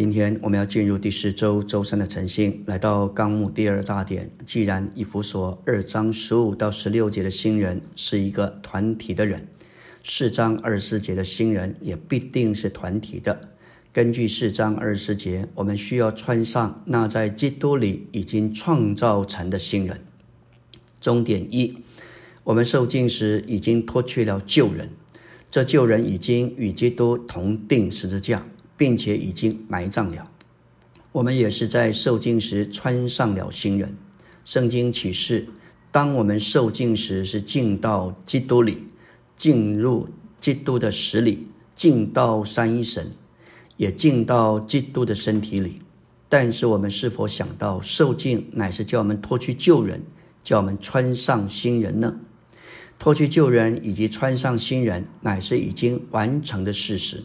今天我们要进入第十周周三的晨星，来到纲目第二大点。既然以弗所二章十五到十六节的新人是一个团体的人，四章二十节的新人也必定是团体的。根据四章二十节，我们需要穿上那在基督里已经创造成的新人。终点一，我们受尽时已经脱去了旧人，这旧人已经与基督同定十字架。并且已经埋葬了。我们也是在受尽时穿上了新人。圣经启示，当我们受尽时，是进到基督里，进入基督的死里，进到三一神，也进到基督的身体里。但是我们是否想到，受尽乃是叫我们脱去旧人，叫我们穿上新人呢？脱去旧人以及穿上新人，乃是已经完成的事实。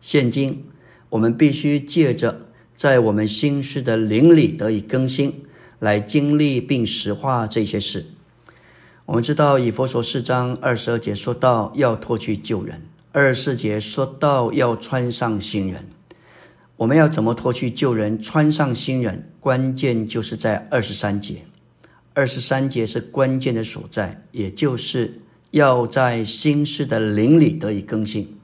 现今，我们必须借着在我们心思的灵里得以更新，来经历并实化这些事。我们知道以佛所四章二十二节说到要脱去旧人，二十四节说到要穿上新人。我们要怎么脱去旧人，穿上新人？关键就是在二十三节。二十三节是关键的所在，也就是要在心思的灵里得以更新。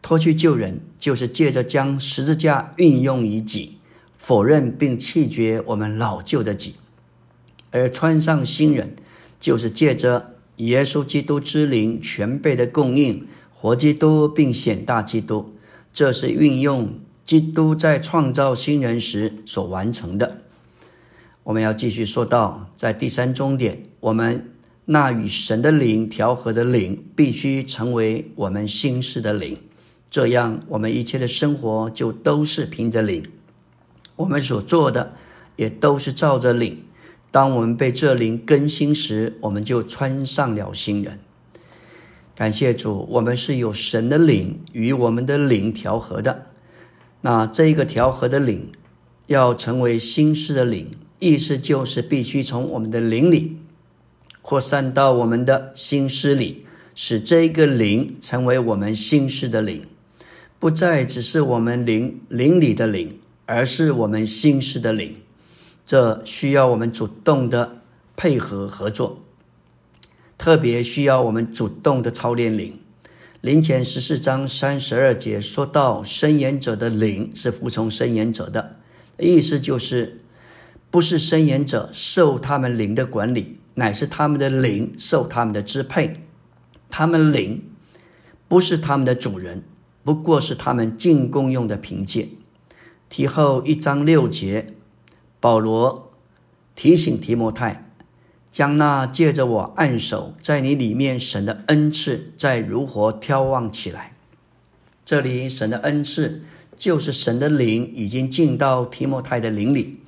脱去旧人，就是借着将十字架运用于己，否认并弃绝我们老旧的己；而穿上新人，就是借着耶稣基督之灵全备的供应，活基督并显大基督。这是运用基督在创造新人时所完成的。我们要继续说到，在第三终点，我们那与神的灵调和的灵，必须成为我们心事的灵。这样，我们一切的生活就都是凭着灵，我们所做的也都是照着灵。当我们被这灵更新时，我们就穿上了新人。感谢主，我们是有神的灵与我们的灵调和的。那这一个调和的灵要成为新式的灵，意思就是必须从我们的灵里扩散到我们的心思里，使这一个灵成为我们心思的灵。不再只是我们灵灵里的灵，而是我们心事的灵。这需要我们主动的配合合作，特别需要我们主动的操练灵。灵前十四章三十二节说到，伸言者的灵是服从伸言者的，意思就是不是伸言者受他们灵的管理，乃是他们的灵受他们的支配。他们灵不是他们的主人。不过是他们进贡用的凭借。提后一章六节，保罗提醒提摩太，将那借着我按手在你里面神的恩赐，再如何眺望起来。这里神的恩赐就是神的灵已经进到提摩太的灵里，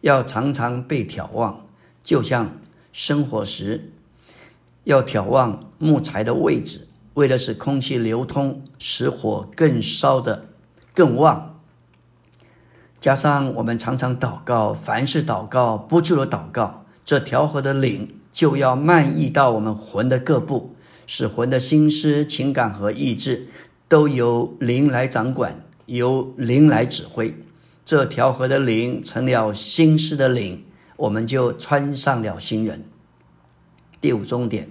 要常常被眺望，就像生火时要眺望木材的位置。为了使空气流通，使火更烧的更旺，加上我们常常祷告，凡事祷告，不住的祷告，这调和的灵就要漫溢到我们魂的各部，使魂的心思、情感和意志都由灵来掌管，由灵来指挥。这调和的灵成了心思的灵，我们就穿上了新人。第五重点，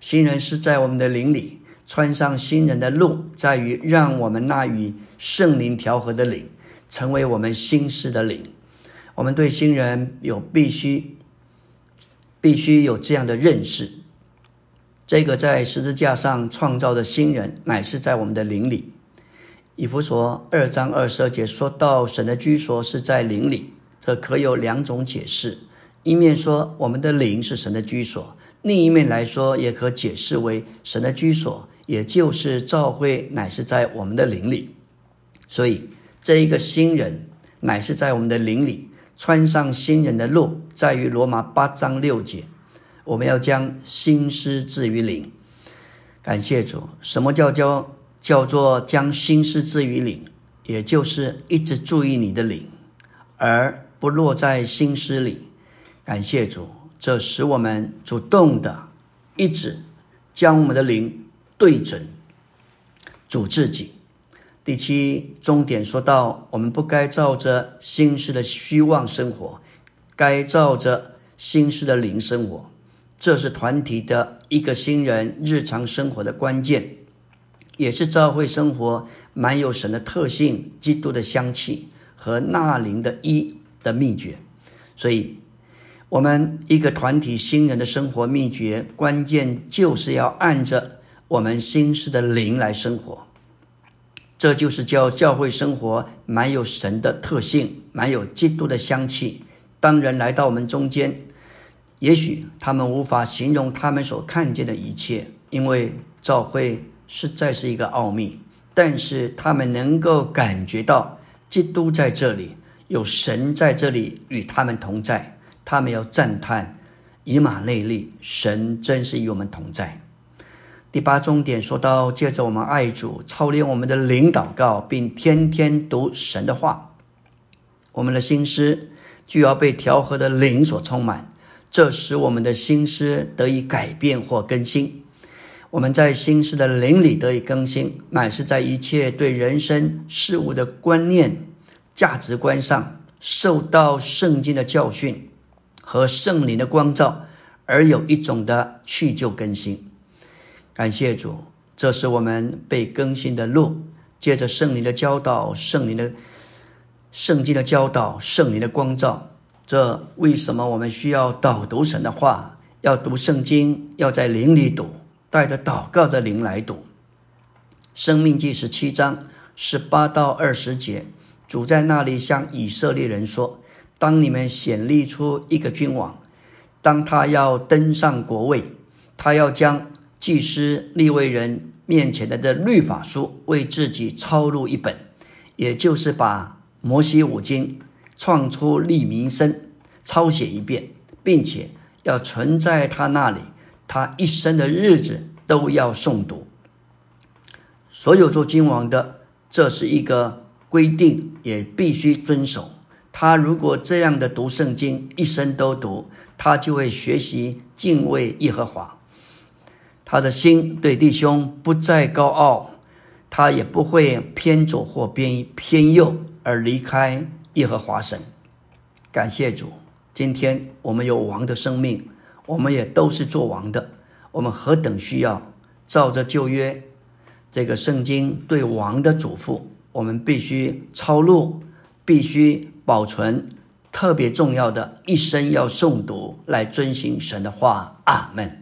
新人是在我们的灵里。穿上新人的路，在于让我们那与圣灵调和的灵，成为我们心事的灵。我们对新人有必须，必须有这样的认识：这个在十字架上创造的新人，乃是在我们的灵里。以弗所二章二十二节说到神的居所是在灵里，这可有两种解释：一面说我们的灵是神的居所，另一面来说也可解释为神的居所。也就是召会乃是在我们的灵里，所以这一个新人乃是在我们的灵里穿上新人的路，在于罗马八章六节，我们要将心思置于灵。感谢主，什么叫叫叫做将心思置于灵？也就是一直注意你的灵，而不落在心思里。感谢主，这使我们主动的一直将我们的灵。对准主自己，第七终点说到，我们不该照着心事的虚妄生活，该照着心事的灵生活。这是团体的一个新人日常生活的关键，也是教会生活满有神的特性、基督的香气和纳灵的一的秘诀。所以，我们一个团体新人的生活秘诀，关键就是要按着我们心事的灵来生活。这就是叫教会生活满有神的特性，满有基督的香气。当人来到我们中间，也许他们无法形容他们所看见的一切，因为教会实在是一个奥秘。但是他们能够感觉到基督在这里，有神在这里与他们同在。他们要赞叹以马内利，神真是与我们同在。第八重点说到，借着我们爱主，操练我们的灵祷告，并天天读神的话，我们的心思就要被调和的灵所充满，这使我们的心思得以改变或更新。我们在心思的灵里得以更新，乃是在一切对人生事物的观念、价值观上，受到圣经的教训和圣灵的光照，而有一种的去旧更新。感谢主，这是我们被更新的路。借着圣灵的教导、圣灵的圣经的教导、圣灵的光照，这为什么我们需要导读神的话？要读圣经，要在灵里读，带着祷告的灵来读。生命记十七章十八到二十节，主在那里向以色列人说：“当你们显立出一个君王，当他要登上国位，他要将。”祭司立位人面前的这律法书，为自己抄录一本，也就是把摩西五经创出立民生抄写一遍，并且要存在他那里，他一生的日子都要诵读。所有做君王的，这是一个规定，也必须遵守。他如果这样的读圣经，一生都读，他就会学习敬畏耶和华。他的心对弟兄不再高傲，他也不会偏左或偏偏右而离开耶和华神。感谢主，今天我们有王的生命，我们也都是做王的。我们何等需要照着旧约这个圣经对王的嘱咐，我们必须抄录，必须保存。特别重要的一生要诵读，来遵行神的话。阿门。